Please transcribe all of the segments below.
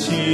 불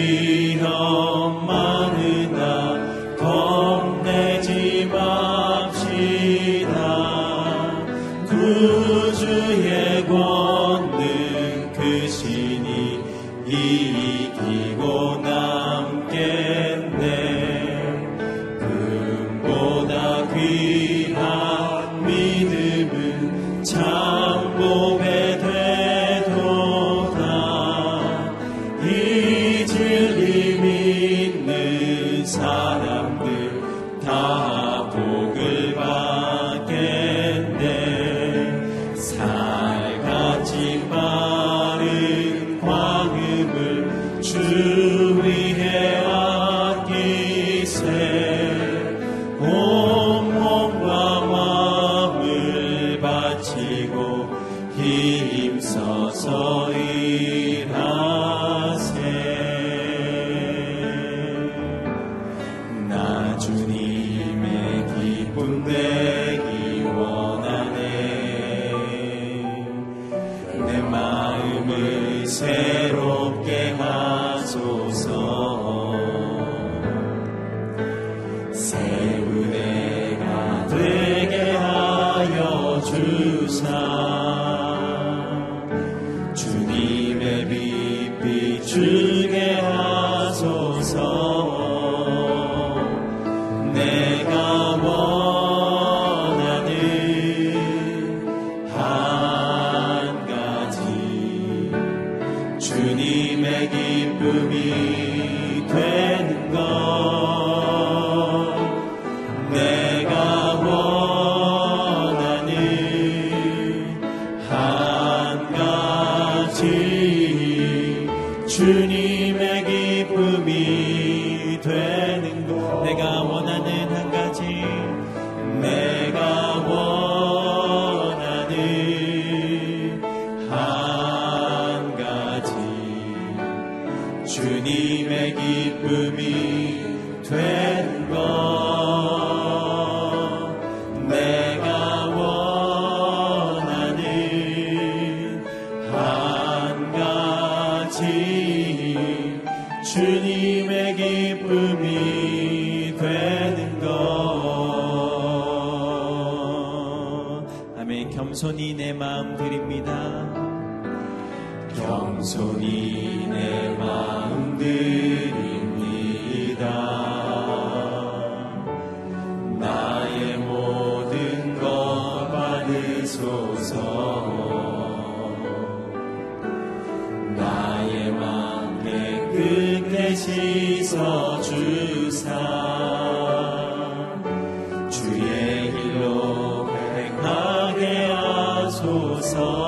하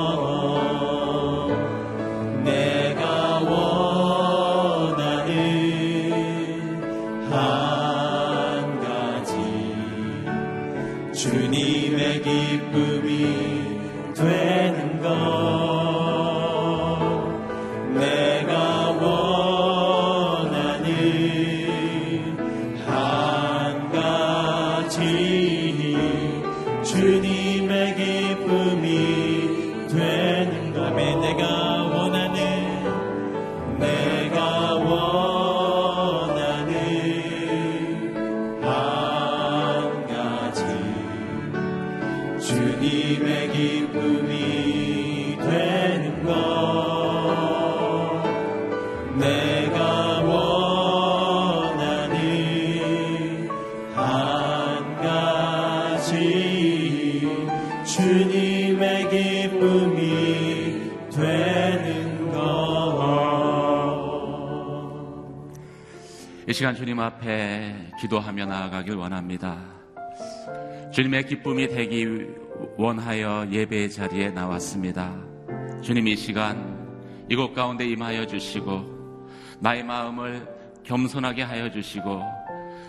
이 시간 주님 앞에 기도하며 나아가길 원합니다. 주님의 기쁨이 되기 원하여 예배의 자리에 나왔습니다. 주님 이 시간 이곳 가운데 임하여 주시고 나의 마음을 겸손하게 하여 주시고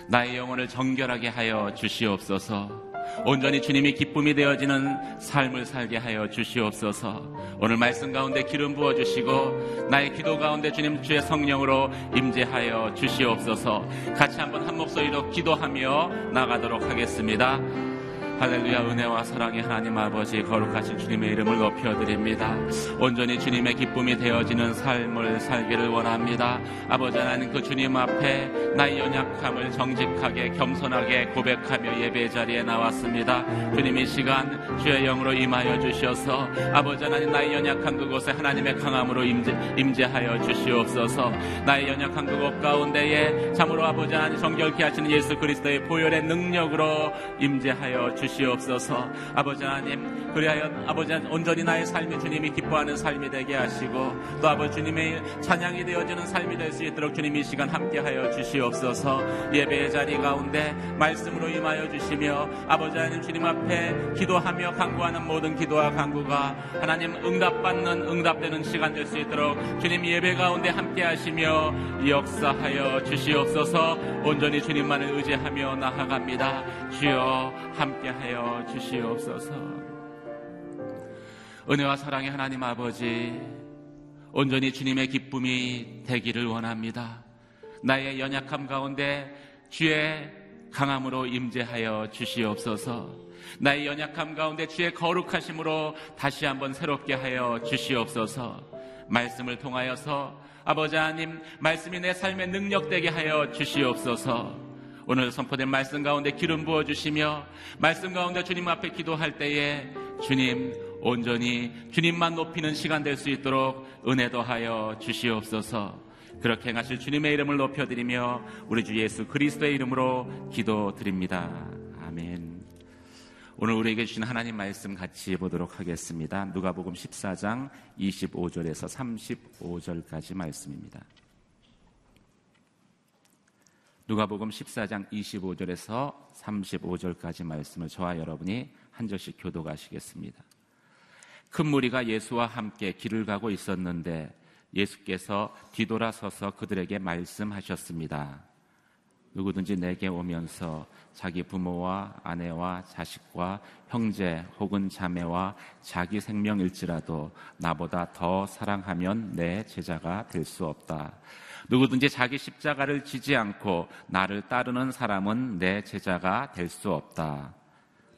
나의 영혼을 정결하게 하여 주시옵소서. 온전히 주님이 기쁨이 되어지는 삶을 살게 하여 주시옵소서. 오늘 말씀 가운데 기름 부어 주시고 나의 기도 가운데 주님 주의 성령으로 임재하여 주시옵소서. 같이 한번 한 목소리로 기도하며 나가도록 하겠습니다. 할렐루야 은혜와 사랑의 하나님 아버지 거룩하신 주님의 이름을 높여드립니다. 온전히 주님의 기쁨이 되어지는 삶을 살기를 원합니다. 아버지 하나님 그 주님 앞에 나의 연약함을 정직하게 겸손하게 고백하며 예배 자리에 나왔습니다. 주님 이 시간 주의 영으로 임하여 주셔서 아버지 하나님 나의 연약한 그곳에 하나님의 강함으로 임재, 임재하여 주시옵소서 나의 연약한 그곳 가운데에 참으로 아버지 하나님 정결케 하시는 예수 그리스도의 보혈의 능력으로 임재하여 주시옵소서 주시옵소서. 아버지 하나님 그리하여 아버지 하나님 온전히 나의 삶이 주님이 기뻐하는 삶이 되게 하시고 또 아버지 주님의 찬양이 되어지는 삶이 될 수 있도록 주님 이 시간 함께하여 주시옵소서. 예배의 자리 가운데 말씀으로 임하여 주시며 아버지 하나님 주님 앞에 기도하며 간구하는 모든 기도와 간구가 하나님 응답받는 응답되는 시간 될 수 있도록 주님 예배 가운데 함께하시며 역사하여 주시옵소서. 온전히 주님만을 의지하며 나아갑니다. 주여 함께하여 하여 주시옵소서. 은혜와 사랑의 하나님 아버지, 온전히 주님의 기쁨이 되기를 원합니다. 나의 연약함 가운데 주의 강함으로 임재하여 주시옵소서. 나의 연약함 가운데 주의 거룩하심으로 다시 한번 새롭게 하여 주시옵소서. 말씀을 통하여서 아버지 하나님, 말씀이 내 삶에 능력되게 하여 주시옵소서. 오늘 선포된 말씀 가운데 기름 부어 주시며 말씀 가운데 주님 앞에 기도할 때에 주님 온전히 주님만 높이는 시간 될 수 있도록 은혜 도 하여 주시옵소서. 그렇게 행하실 주님의 이름을 높여드리며 우리 주 예수 그리스도의 이름으로 기도드립니다. 아멘. 오늘 우리에게 주신 하나님 말씀 같이 보도록 하겠습니다. 누가복음 14장 25절에서 35절까지 말씀입니다. 누가복음 14장 25절에서 35절까지 말씀을 저와 여러분이 한 절씩 교도가시겠습니다. 큰 무리가 예수와 함께 길을 가고 있었는데 예수께서 뒤돌아서서 그들에게 말씀하셨습니다. 누구든지 내게 오면서 자기 부모와 아내와 자식과 형제 혹은 자매와 자기 생명일지라도 나보다 더 사랑하면 내 제자가 될 수 없다. 누구든지 자기 십자가를 지지 않고 나를 따르는 사람은 내 제자가 될 수 없다.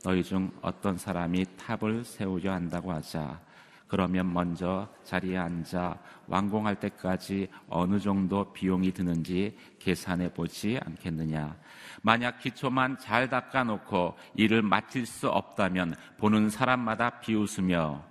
너희 중 어떤 사람이 탑을 세우려 한다고 하자. 그러면 먼저 자리에 앉아 완공할 때까지 어느 정도 비용이 드는지 계산해 보지 않겠느냐. 만약 기초만 잘 닦아놓고 일을 마칠 수 없다면 보는 사람마다 비웃으며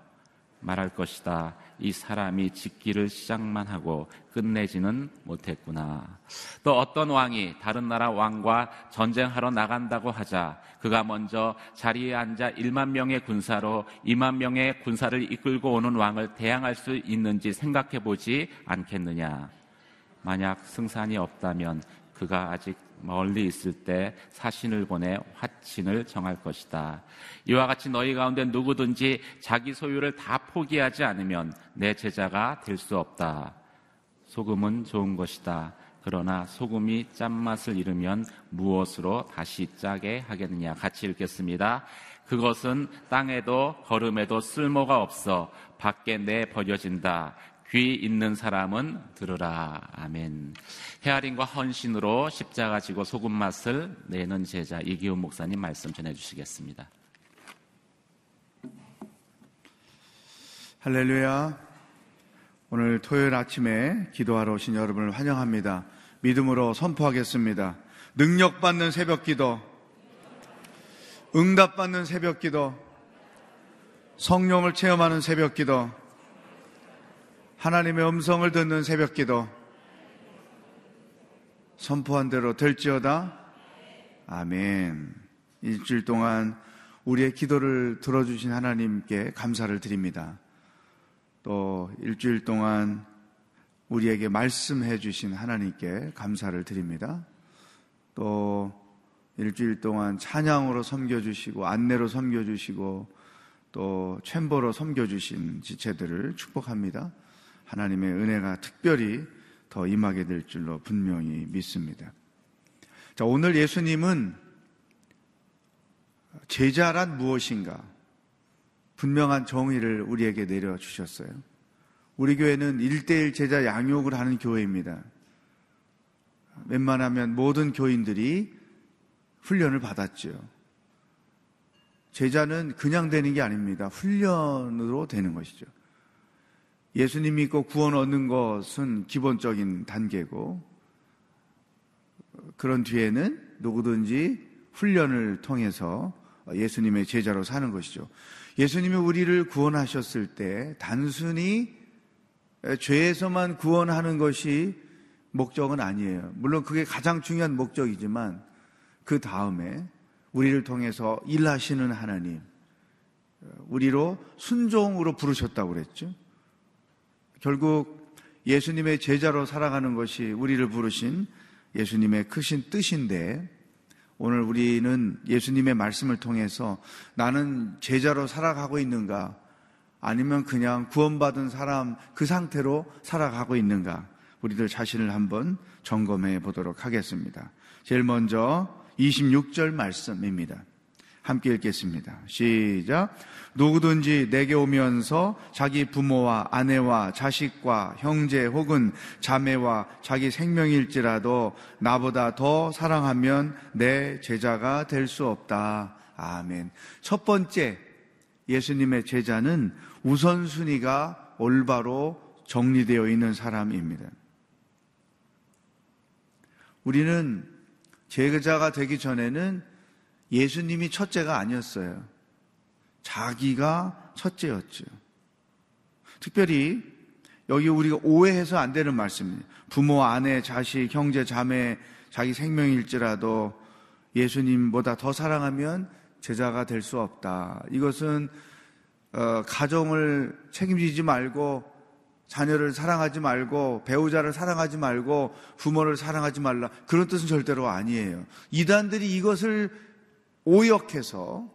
말할 것이다. 이 사람이 짓기를 시작만 하고 끝내지는 못했구나. 또 어떤 왕이 다른 나라 왕과 전쟁하러 나간다고 하자 그가 먼저 자리에 앉아 1만 명의 군사로 2만 명의 군사를 이끌고 오는 왕을 대항할 수 있는지 생각해 보지 않겠느냐. 만약 승산이 없다면 그가 아직 멀리 있을 때 사신을 보내 화친을 정할 것이다. 이와 같이 너희 가운데 누구든지 자기 소유를 다 포기하지 않으면 내 제자가 될 수 없다. 소금은 좋은 것이다. 그러나 소금이 짠맛을 잃으면 무엇으로 다시 짜게 하겠느냐. 같이 읽겠습니다. 그것은 땅에도 걸음에도 쓸모가 없어 밖에 내 버려진다. 귀 있는 사람은 들으라. 아멘. 헤아림과 헌신으로 십자가 지고 소금 맛을 내는 제자 이기훈 목사님 말씀 전해 주시겠습니다. 할렐루야. 오늘 토요일 아침에 기도하러 오신 여러분을 환영합니다. 믿음으로 선포하겠습니다. 능력받는 새벽 기도, 응답받는 새벽 기도, 성령을 체험하는 새벽 기도, 하나님의 음성을 듣는 새벽 기도 선포한 대로 될지어다. 아멘. 일주일 동안 우리의 기도를 들어주신 하나님께 감사를 드립니다. 또 일주일 동안 우리에게 말씀해 주신 하나님께 감사를 드립니다. 또 일주일 동안 찬양으로 섬겨주시고 안내로 섬겨주시고 또 챔버로 섬겨주신 지체들을 축복합니다. 하나님의 은혜가 특별히 더 임하게 될 줄로 분명히 믿습니다. 자, 오늘 예수님은 제자란 무엇인가? 분명한 정의를 우리에게 내려주셨어요. 우리 교회는 일대일 제자 양육을 하는 교회입니다. 웬만하면 모든 교인들이 훈련을 받았죠. 제자는 그냥 되는 게 아닙니다. 훈련으로 되는 것이죠. 예수님 믿고 구원 얻는 것은 기본적인 단계고, 그런 뒤에는 누구든지 훈련을 통해서 예수님의 제자로 사는 것이죠. 예수님이 우리를 구원하셨을 때 단순히 죄에서만 구원하는 것이 목적은 아니에요. 물론 그게 가장 중요한 목적이지만 그 다음에 우리를 통해서 일하시는 하나님, 우리로 순종으로 부르셨다고 그랬죠. 결국 예수님의 제자로 살아가는 것이 우리를 부르신 예수님의 크신 뜻인데 오늘 우리는 예수님의 말씀을 통해서 나는 제자로 살아가고 있는가 아니면 그냥 구원받은 사람 그 상태로 살아가고 있는가 우리들 자신을 한번 점검해 보도록 하겠습니다. 제일 먼저 26절 말씀입니다. 함께 읽겠습니다. 시작. 누구든지 내게 오면서 자기 부모와 아내와 자식과 형제 혹은 자매와 자기 생명일지라도 나보다 더 사랑하면 내 제자가 될 수 없다. 아멘. 첫 번째, 예수님의 제자는 우선순위가 올바로 정리되어 있는 사람입니다. 우리는 제자가 되기 전에는 예수님이 첫째가 아니었어요. 자기가 첫째였죠. 특별히 여기 우리가 오해해서 안 되는 말씀입니다. 부모, 아내, 자식, 형제, 자매, 자기 생명일지라도 예수님보다 더 사랑하면 제자가 될 수 없다. 이것은 어, 가정을 책임지지 말고 자녀를 사랑하지 말고 배우자를 사랑하지 말고 부모를 사랑하지 말라. 그런 뜻은 절대로 아니에요. 이단들이 이것을 오역해서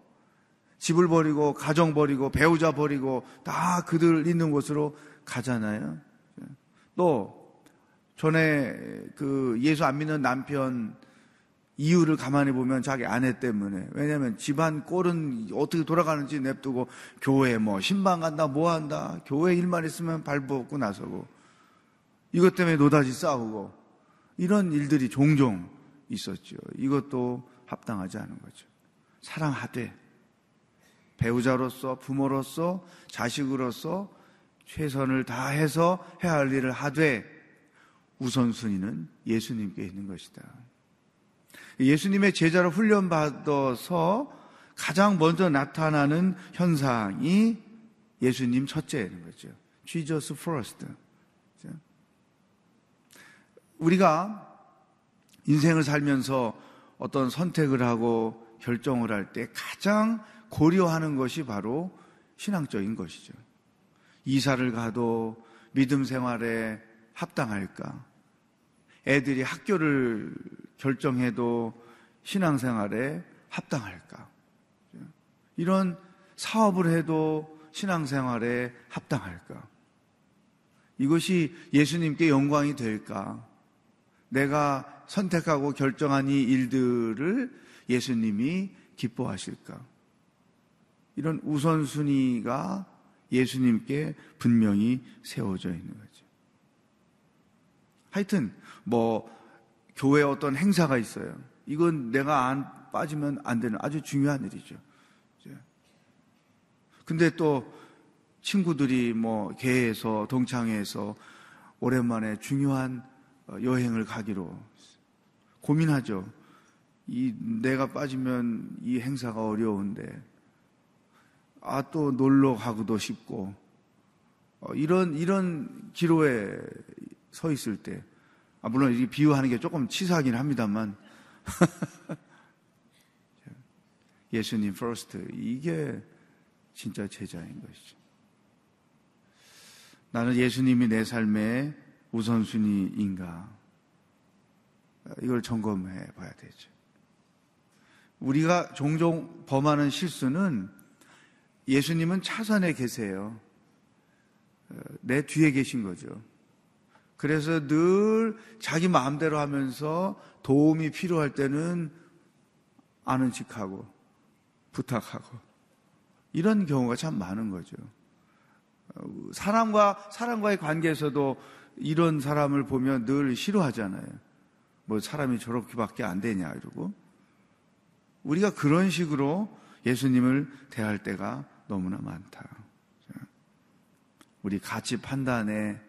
집을 버리고 가정 버리고 배우자 버리고 다 그들 있는 곳으로 가잖아요. 또 전에 그 예수 안 믿는 남편 이유를 가만히 보면 자기 아내 때문에 왜냐하면 집안 꼴은 어떻게 돌아가는지 냅두고 교회 뭐 신방 간다 뭐 한다 교회 일만 있으면 발벗고 나서고 이것 때문에 노다지 싸우고 이런 일들이 종종 있었죠. 이것도 합당하지 않은 거죠. 사랑하되 배우자로서 부모로서 자식으로서 최선을 다해서 해야 할 일을 하되 우선순위는 예수님께 있는 것이다. 예수님의 제자로 훈련받아서 가장 먼저 나타나는 현상이 예수님 첫째인 거죠. Jesus first. 우리가 인생을 살면서 어떤 선택을 하고 결정을 할 때 가장 고려하는 것이 바로 신앙적인 것이죠. 이사를 가도 믿음 생활에 합당할까? 애들이 학교를 결정해도 신앙생활에 합당할까? 이런 사업을 해도 신앙생활에 합당할까? 이것이 예수님께 영광이 될까? 내가 선택하고 결정한 이 일들을 예수님이 기뻐하실까? 이런 우선순위가 예수님께 분명히 세워져 있는 거죠. 하여튼, 뭐, 교회 어떤 행사가 있어요. 이건 내가 안 빠지면 안 되는 아주 중요한 일이죠. 근데 또 친구들이 뭐 개에서 동창회에서 오랜만에 중요한 어, 여행을 가기로 고민하죠. 이 내가 빠지면 이 행사가 어려운데 아 또 놀러 가고도 싶고 어, 이런 이런 기로에 서 있을 때 아, 물론 이 비유하는 게 조금 치사하긴 합니다만 예수님 first 이게 진짜 제자인 것이죠. 나는 예수님이 내 삶의 우선순위인가? 이걸 점검해 봐야 되죠. 우리가 종종 범하는 실수는 예수님은 차선에 계세요. 어, 내 뒤에 계신 거죠. 그래서 늘 자기 마음대로 하면서 도움이 필요할 때는 아는 척하고 부탁하고 이런 경우가 참 많은 거죠. 어, 사람과 사람과의 관계에서도 이런 사람을 보면 늘 싫어하잖아요. 뭐 사람이 저렇게밖에 안 되냐 이러고 우리가 그런 식으로 예수님을 대할 때가 너무나 많다. 우리 가치 판단의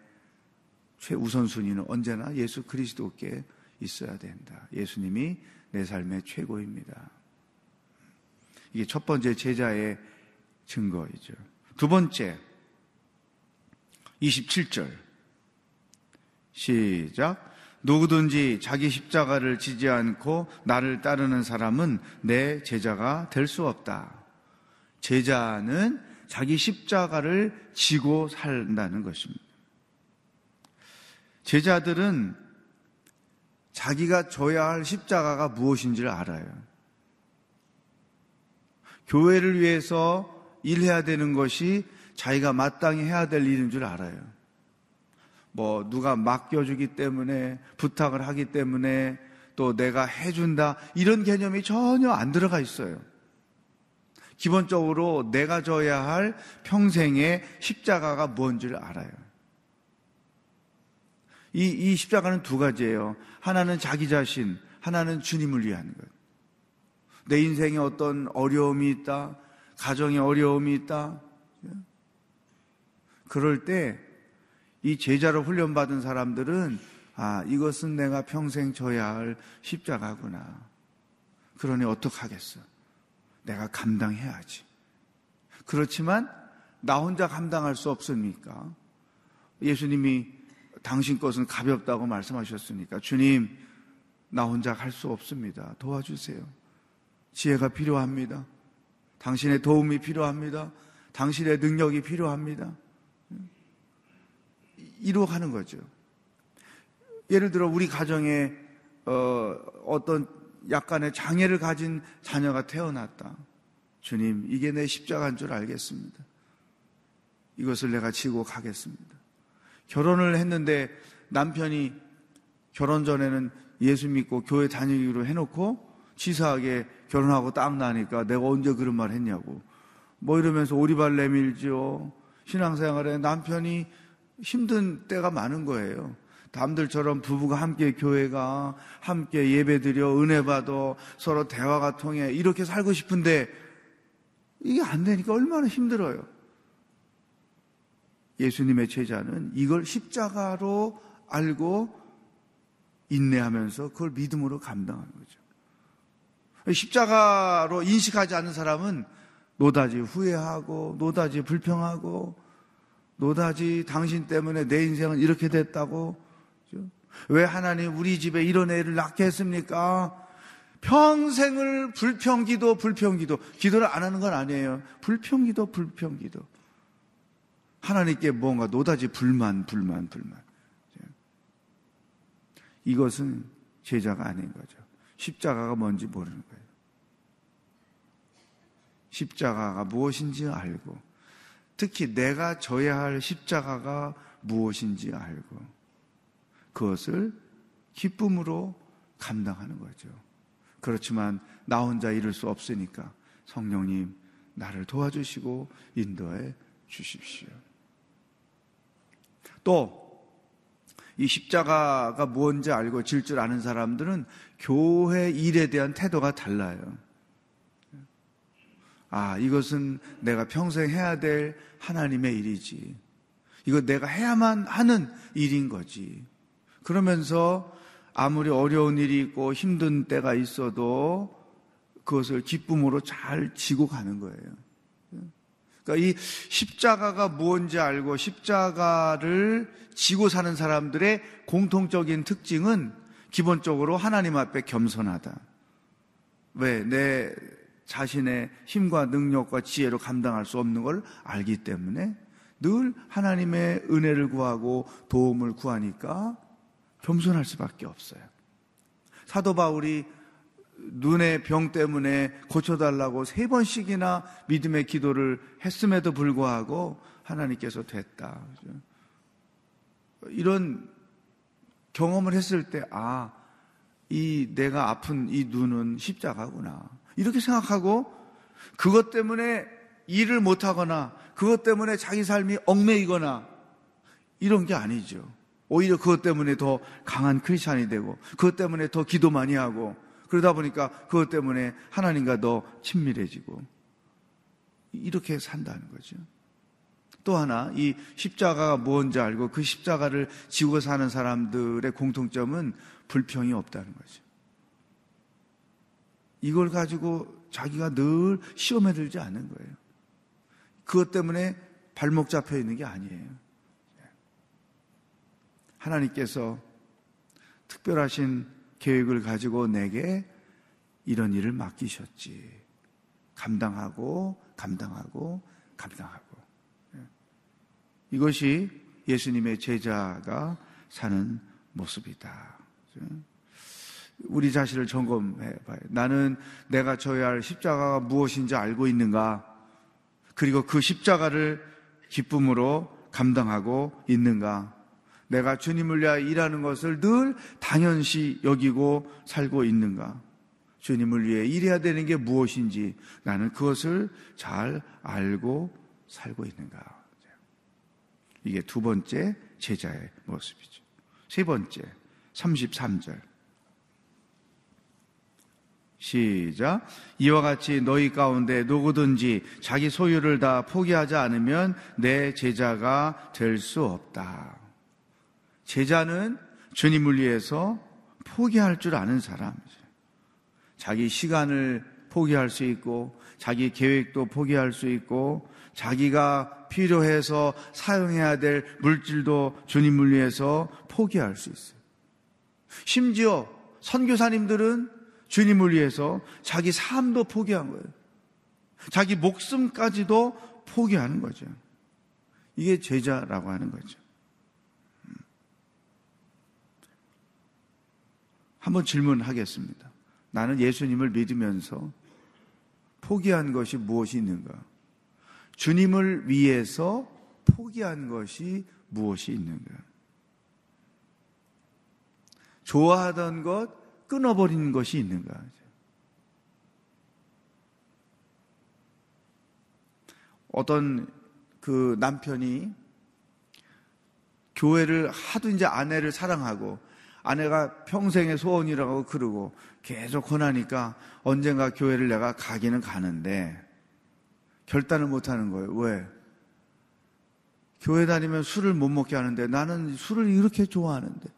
최우선순위는 언제나 예수 그리스도께 있어야 된다. 예수님이 내 삶의 최고입니다. 이게 첫 번째 제자의 증거이죠. 두 번째, 27절. 시작. 누구든지 자기 십자가를 지지 않고 나를 따르는 사람은 내 제자가 될 수 없다. 제자는 자기 십자가를 지고 산다는 것입니다. 제자들은 자기가 져야 할 십자가가 무엇인지를 알아요. 교회를 위해서 일해야 되는 것이 자기가 마땅히 해야 될 일인 줄 알아요. 뭐 누가 맡겨주기 때문에 부탁을 하기 때문에 또 내가 해준다 이런 개념이 전혀 안 들어가 있어요. 기본적으로 내가 져야 할 평생의 십자가가 뭔지를 알아요. 이, 이 십자가는 두 가지예요. 하나는 자기 자신, 하나는 주님을 위한 것. 내 인생에 어떤 어려움이 있다, 가정에 어려움이 있다. 그럴 때 이 제자로 훈련받은 사람들은 아, 이것은 내가 평생 져야 할 십자가구나. 그러니 어떡하겠어. 내가 감당해야지. 그렇지만 나 혼자 감당할 수 없습니까? 예수님이 당신 것은 가볍다고 말씀하셨으니까 주님, 나 혼자 할 수 없습니다. 도와주세요. 지혜가 필요합니다. 당신의 도움이 필요합니다. 당신의 능력이 필요합니다. 이루어가는 거죠. 예를 들어 우리 가정에 어, 어떤 약간의 장애를 가진 자녀가 태어났다. 주님, 이게 내 십자가인 줄 알겠습니다. 이것을 내가 지고 가겠습니다. 결혼을 했는데 남편이 결혼 전에는 예수 믿고 교회 다니기로 해놓고 치사하게 결혼하고 딱 나니까 내가 언제 그런 말 했냐고. 뭐 이러면서 오리발 내밀죠. 신앙생활에 남편이 힘든 때가 많은 거예요. 남들처럼 부부가 함께 교회가 함께 예배드려 은혜 받아 서로 대화가 통해 이렇게 살고 싶은데 이게 안 되니까 얼마나 힘들어요. 예수님의 제자는 이걸 십자가로 알고 인내하면서 그걸 믿음으로 감당하는 거죠. 십자가로 인식하지 않는 사람은 노다지 후회하고 노다지 불평하고 노다지 당신 때문에 내 인생은 이렇게 됐다고 왜 하나님 우리 집에 이런 애를 낳게 했습니까? 평생을 불평기도 불평기도 기도를 안 하는 건 아니에요. 불평기도 불평기도 하나님께 뭔가 노다지 불만 불만 불만 이것은 제자가 아닌 거죠. 십자가가 뭔지 모르는 거예요. 십자가가 무엇인지 알고 특히 내가 져야 할 십자가가 무엇인지 알고 그것을 기쁨으로 감당하는 거죠. 그렇지만 나 혼자 이룰 수 없으니까 성령님 나를 도와주시고 인도해 주십시오. 또 이 십자가가 무엇인지 알고 질 줄 아는 사람들은 교회 일에 대한 태도가 달라요. 아, 이것은 내가 평생 해야 될 하나님의 일이지. 이거 내가 해야만 하는 일인 거지. 그러면서 아무리 어려운 일이 있고 힘든 때가 있어도 그것을 기쁨으로 잘 지고 가는 거예요. 그러니까 이 십자가가 무엇인지 알고 십자가를 지고 사는 사람들의 공통적인 특징은 기본적으로 하나님 앞에 겸손하다. 왜? 내 자신의 힘과 능력과 지혜로 감당할 수 없는 걸 알기 때문에 늘 하나님의 은혜를 구하고 도움을 구하니까 겸손할 수밖에 없어요. 사도 바울이 눈의 병 때문에 고쳐달라고 세 번씩이나 믿음의 기도를 했음에도 불구하고 하나님께서 됐다. 이런 경험을 했을 때, 아, 이 내가 아픈 이 눈은 십자가구나. 이렇게 생각하고 그것 때문에 일을 못하거나 그것 때문에 자기 삶이 얽매이거나 이런 게 아니죠. 오히려 그것 때문에 더 강한 크리스찬이 되고 그것 때문에 더 기도 많이 하고 그러다 보니까 그것 때문에 하나님과 더 친밀해지고 이렇게 산다는 거죠. 또 하나 이 십자가가 뭔지 알고 그 십자가를 지고 사는 사람들의 공통점은 불평이 없다는 거죠. 이걸 가지고 자기가 늘 시험에 들지 않는 거예요. 그것 때문에 발목 잡혀 있는 게 아니에요. 하나님께서 특별하신 계획을 가지고 내게 이런 일을 맡기셨지. 감당하고, 감당하고, 감당하고. 예. 이것이 예수님의 제자가 사는 모습이다. 우리 자신을 점검해 봐요. 나는 내가 져야 할 십자가가 무엇인지 알고 있는가? 그리고 그 십자가를 기쁨으로 감당하고 있는가? 내가 주님을 위하여 일하는 것을 늘 당연시 여기고 살고 있는가? 주님을 위해 일해야 되는 게 무엇인지 나는 그것을 잘 알고 살고 있는가? 이게 두 번째 제자의 모습이죠. 세 번째, 33절. 시작. 이와 같이 너희 가운데 누구든지 자기 소유를 다 포기하지 않으면 내 제자가 될 수 없다. 제자는 주님을 위해서 포기할 줄 아는 사람이죠. 자기 시간을 포기할 수 있고, 자기 계획도 포기할 수 있고, 자기가 필요해서 사용해야 될 물질도 주님을 위해서 포기할 수 있어요. 심지어 선교사님들은 주님을 위해서 자기 삶도 포기한 거예요. 자기 목숨까지도 포기하는 거죠. 이게 제자라고 하는 거죠. 한번 질문하겠습니다. 나는 예수님을 믿으면서 포기한 것이 무엇이 있는가? 주님을 위해서 포기한 것이 무엇이 있는가? 좋아하던 것 끊어버린 것이 있는가? 어떤 그 남편이 교회를 하도 이제 아내를 사랑하고 아내가 평생의 소원이라고 그러고 계속 권하니까 언젠가 교회를 내가 가기는 가는데 결단을 못 하는 거예요. 왜? 교회 다니면 술을 못 먹게 하는데 나는 술을 이렇게 좋아하는데.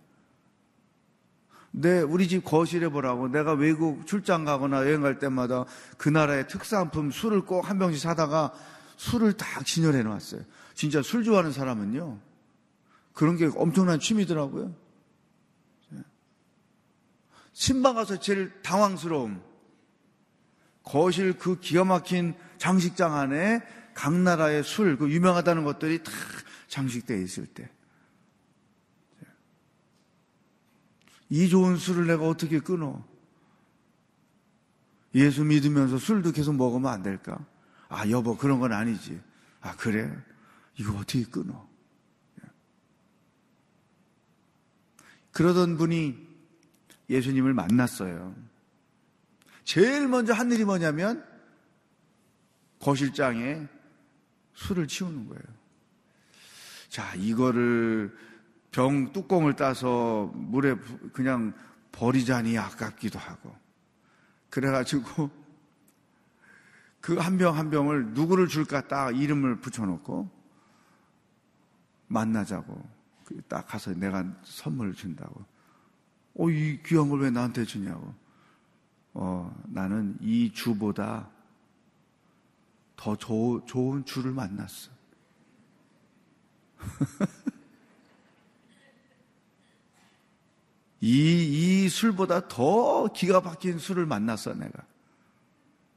내 우리 집 거실에 보라고 내가 외국 출장 가거나 여행 갈 때마다 그 나라의 특산품 술을 꼭 한 병씩 사다가 술을 딱 진열해 놨어요. 진짜 술 좋아하는 사람은요. 그런 게 엄청난 취미더라고요. 신방 가서 제일 당황스러움. 거실 그 기가 막힌 장식장 안에 각 나라의 술, 그 유명하다는 것들이 다 장식되어 있을 때. 이 좋은 술을 내가 어떻게 끊어? 예수 믿으면서 술도 계속 먹으면 안 될까? 아, 여보, 그런 건 아니지. 아, 그래? 이거 어떻게 끊어? 그러던 분이 예수님을 만났어요. 제일 먼저 한 일이 뭐냐면 거실장에 술을 치우는 거예요. 자, 이거를 병 뚜껑을 따서 물에 그냥 버리자니 아깝기도 하고. 그래가지고 그 한 병 한 병을 누구를 줄까 딱 이름을 붙여놓고 만나자고. 그딱 가서 내가 선물을 준다고. 어, 이 귀한 걸 왜 나한테 주냐고. 어, 나는 이 주보다 더 조, 좋은 주를 만났어. 이, 이 술보다 더 기가 박힌 술을 만났어, 내가.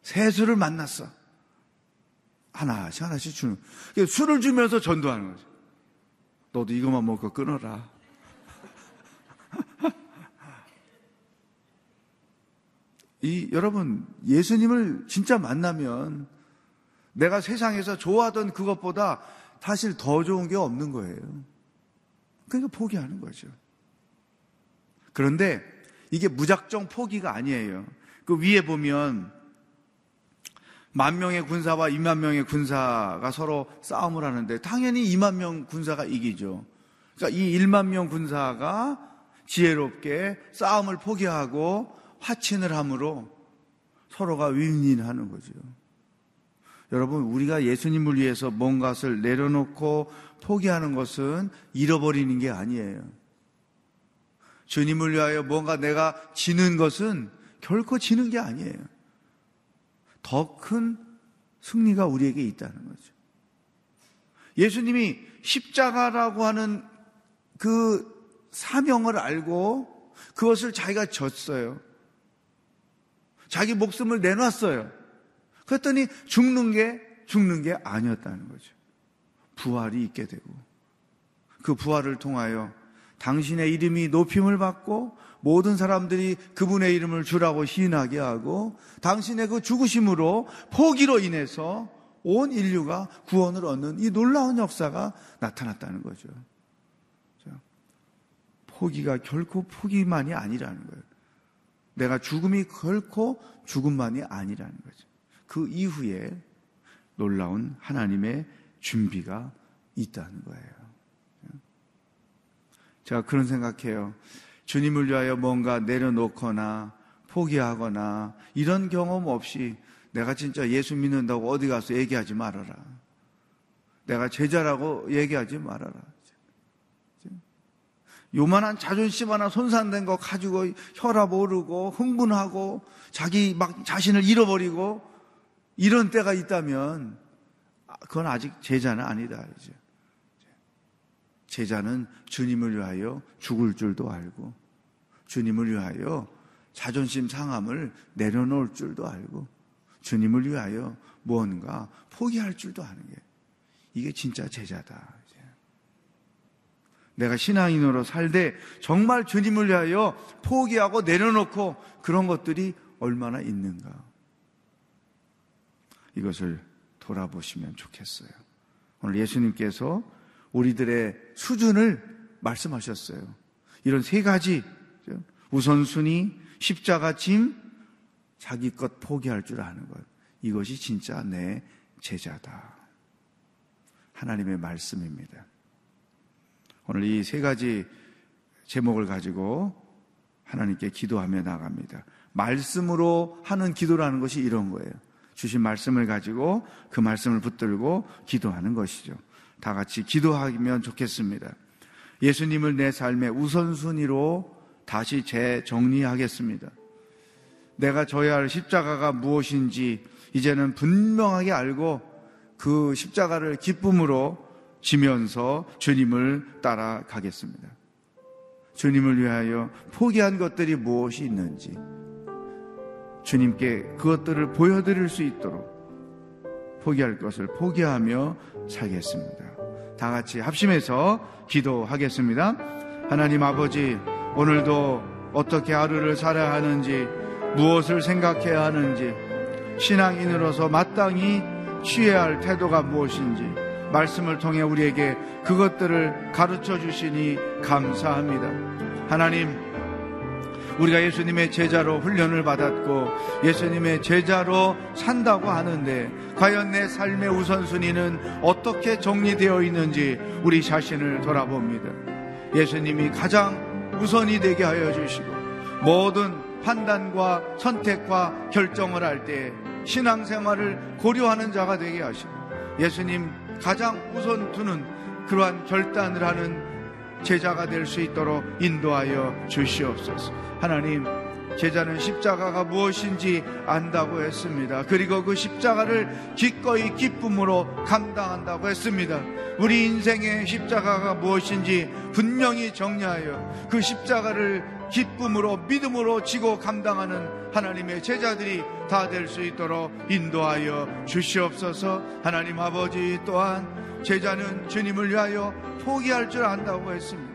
새 술을 만났어. 하나씩 하나씩 주는. 그러니까 술을 주면서 전도하는 거죠. 너도 이것만 먹고 끊어라. 이 여러분 예수님을 진짜 만나면 내가 세상에서 좋아하던 그것보다 사실 더 좋은 게 없는 거예요. 그러니까 포기하는 거죠. 그런데 이게 무작정 포기가 아니에요. 그 위에 보면 만 명의 군사와 2만 명의 군사가 서로 싸움을 하는데 당연히 2만 명 군사가 이기죠. 그러니까 이 1만 명 군사가 지혜롭게 싸움을 포기하고 화친을 함으로 서로가 윈윈하는 거죠. 여러분, 우리가 예수님을 위해서 뭔가를 내려놓고 포기하는 것은 잃어버리는 게 아니에요. 주님을 위하여 뭔가 내가 지는 것은 결코 지는 게 아니에요. 더 큰 승리가 우리에게 있다는 거죠. 예수님이 십자가라고 하는 그 사명을 알고 그것을 자기가 졌어요. 자기 목숨을 내놨어요. 그랬더니 죽는 게 죽는 게 아니었다는 거죠. 부활이 있게 되고 그 부활을 통하여 당신의 이름이 높임을 받고 모든 사람들이 그분의 이름을 주라고 시인하게 하고 당신의 그 죽으심으로 포기로 인해서 온 인류가 구원을 얻는 이 놀라운 역사가 나타났다는 거죠. 포기가 결코 포기만이 아니라는 거예요. 내가 죽음이 결코 죽음만이 아니라는 거죠. 그 이후에 놀라운 하나님의 준비가 있다는 거예요. 제가 그런 생각해요. 주님을 위하여 뭔가 내려놓거나 포기하거나 이런 경험 없이 내가 진짜 예수 믿는다고 어디 가서 얘기하지 말아라. 내가 제자라고 얘기하지 말아라. 요만한 자존심 하나 손상된 거 가지고 혈압 오르고 흥분하고 자기 막 자신을 잃어버리고 이런 때가 있다면 그건 아직 제자는 아니다. 이제. 제자는 주님을 위하여 죽을 줄도 알고 주님을 위하여 자존심 상함을 내려놓을 줄도 알고 주님을 위하여 무언가 포기할 줄도 아는 게 이게 진짜 제자다. 내가 신앙인으로 살되 정말 주님을 위하여 포기하고 내려놓고 그런 것들이 얼마나 있는가. 이것을 돌아보시면 좋겠어요. 오늘 예수님께서 우리들의 수준을 말씀하셨어요. 이런 세 가지 우선순위, 십자가 짐, 자기 것 포기할 줄 아는 것. 이것이 진짜 내 제자다. 하나님의 말씀입니다. 오늘 이 세 가지 제목을 가지고 하나님께 기도하며 나갑니다. 말씀으로 하는 기도라는 것이 이런 거예요. 주신 말씀을 가지고 그 말씀을 붙들고 기도하는 것이죠. 다 같이 기도하면 좋겠습니다. 예수님을 내 삶의 우선순위로 다시 재정리하겠습니다. 내가 져야 할 십자가가 무엇인지 이제는 분명하게 알고 그 십자가를 기쁨으로 지면서 주님을 따라가겠습니다. 주님을 위하여 포기한 것들이 무엇이 있는지 주님께 그것들을 보여드릴 수 있도록 포기할 것을 포기하며 살겠습니다. 다 같이 합심해서 기도하겠습니다. 하나님 아버지, 오늘도 어떻게 하루를 살아야 하는지, 무엇을 생각해야 하는지, 신앙인으로서 마땅히 취해야 할 태도가 무엇인지, 말씀을 통해 우리에게 그것들을 가르쳐 주시니 감사합니다. 하나님, 우리가 예수님의 제자로 훈련을 받았고 예수님의 제자로 산다고 하는데 과연 내 삶의 우선순위는 어떻게 정리되어 있는지 우리 자신을 돌아봅니다. 예수님이 가장 우선이 되게 하여 주시고 모든 판단과 선택과 결정을 할 때 신앙생활을 고려하는 자가 되게 하시고 예수님 가장 우선 두는 그러한 결단을 하는 제자가 될 수 있도록 인도하여 주시옵소서. 하나님, 제자는 십자가가 무엇인지 안다고 했습니다. 그리고 그 십자가를 기꺼이 기쁨으로 감당한다고 했습니다. 우리 인생의 십자가가 무엇인지 분명히 정리하여 그 십자가를 기쁨으로 믿음으로 지고 감당하는 하나님의 제자들이 다 될 수 있도록 인도하여 주시옵소서 하나님 아버지 또한 제자는 주님을 위하여 포기할 줄 안다고 했습니다.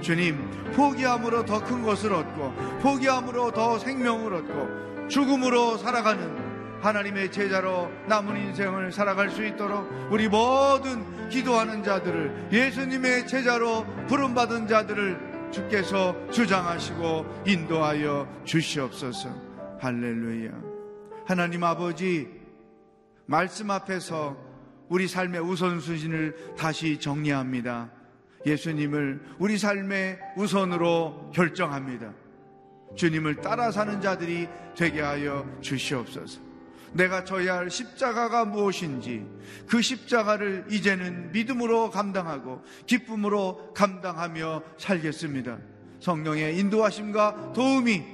주님, 포기함으로 더 큰 것을 얻고, 포기함으로 더 생명을 얻고, 죽음으로 살아가는 하나님의 제자로 남은 인생을 살아갈 수 있도록 우리 모든 기도하는 자들을 예수님의 제자로 부름받은 자들을 주께서 주장하시고 인도하여 주시옵소서. 할렐루야. 하나님 아버지, 말씀 앞에서 우리 삶의 우선순위를 다시 정리합니다. 예수님을 우리 삶의 우선으로 결정합니다. 주님을 따라 사는 자들이 되게 하여 주시옵소서. 내가 져야 할 십자가가 무엇인지 그 십자가를 이제는 믿음으로 감당하고 기쁨으로 감당하며 살겠습니다. 성령의 인도하심과 도움이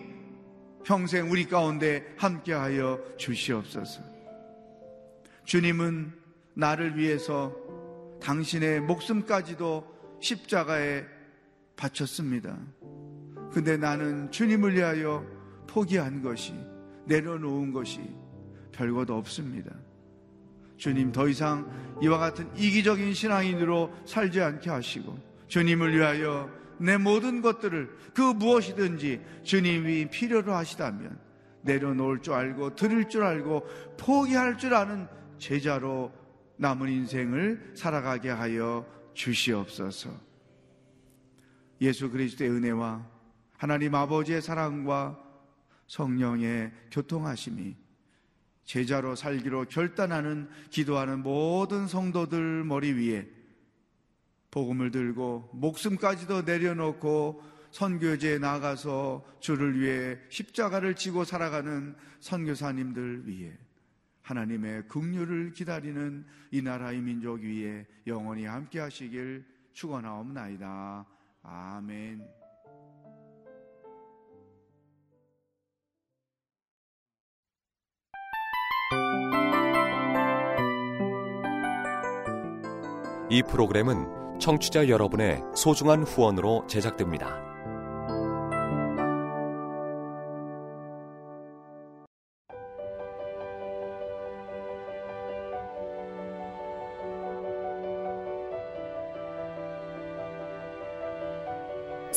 평생 우리 가운데 함께하여 주시옵소서. 주님은 나를 위해서 당신의 목숨까지도 십자가에 바쳤습니다. 근데 나는 주님을 위하여 포기한 것이, 내려놓은 것이 별것 없습니다. 주님 더 이상 이와 같은 이기적인 신앙인으로 살지 않게 하시고, 주님을 위하여 내 모든 것들을 그 무엇이든지 주님이 필요로 하시다면 내려놓을 줄 알고 드릴 줄 알고 포기할 줄 아는 제자로 남은 인생을 살아가게 하여 주시옵소서. 예수 그리스도의 은혜와 하나님 아버지의 사랑과 성령의 교통하심이 제자로 살기로 결단하는 기도하는 모든 성도들 머리 위에 복음을 들고 목숨까지도 내려놓고 선교제에 나가서 주를 위해 십자가를 지고 살아가는 선교사님들 위해 하나님의 긍휼을 기다리는 이 나라의 민족 위에 영원히 함께 하시길 축원하옵나이다. 아멘. 이 프로그램은 청취자 여러분의 소중한 후원으로 제작됩니다.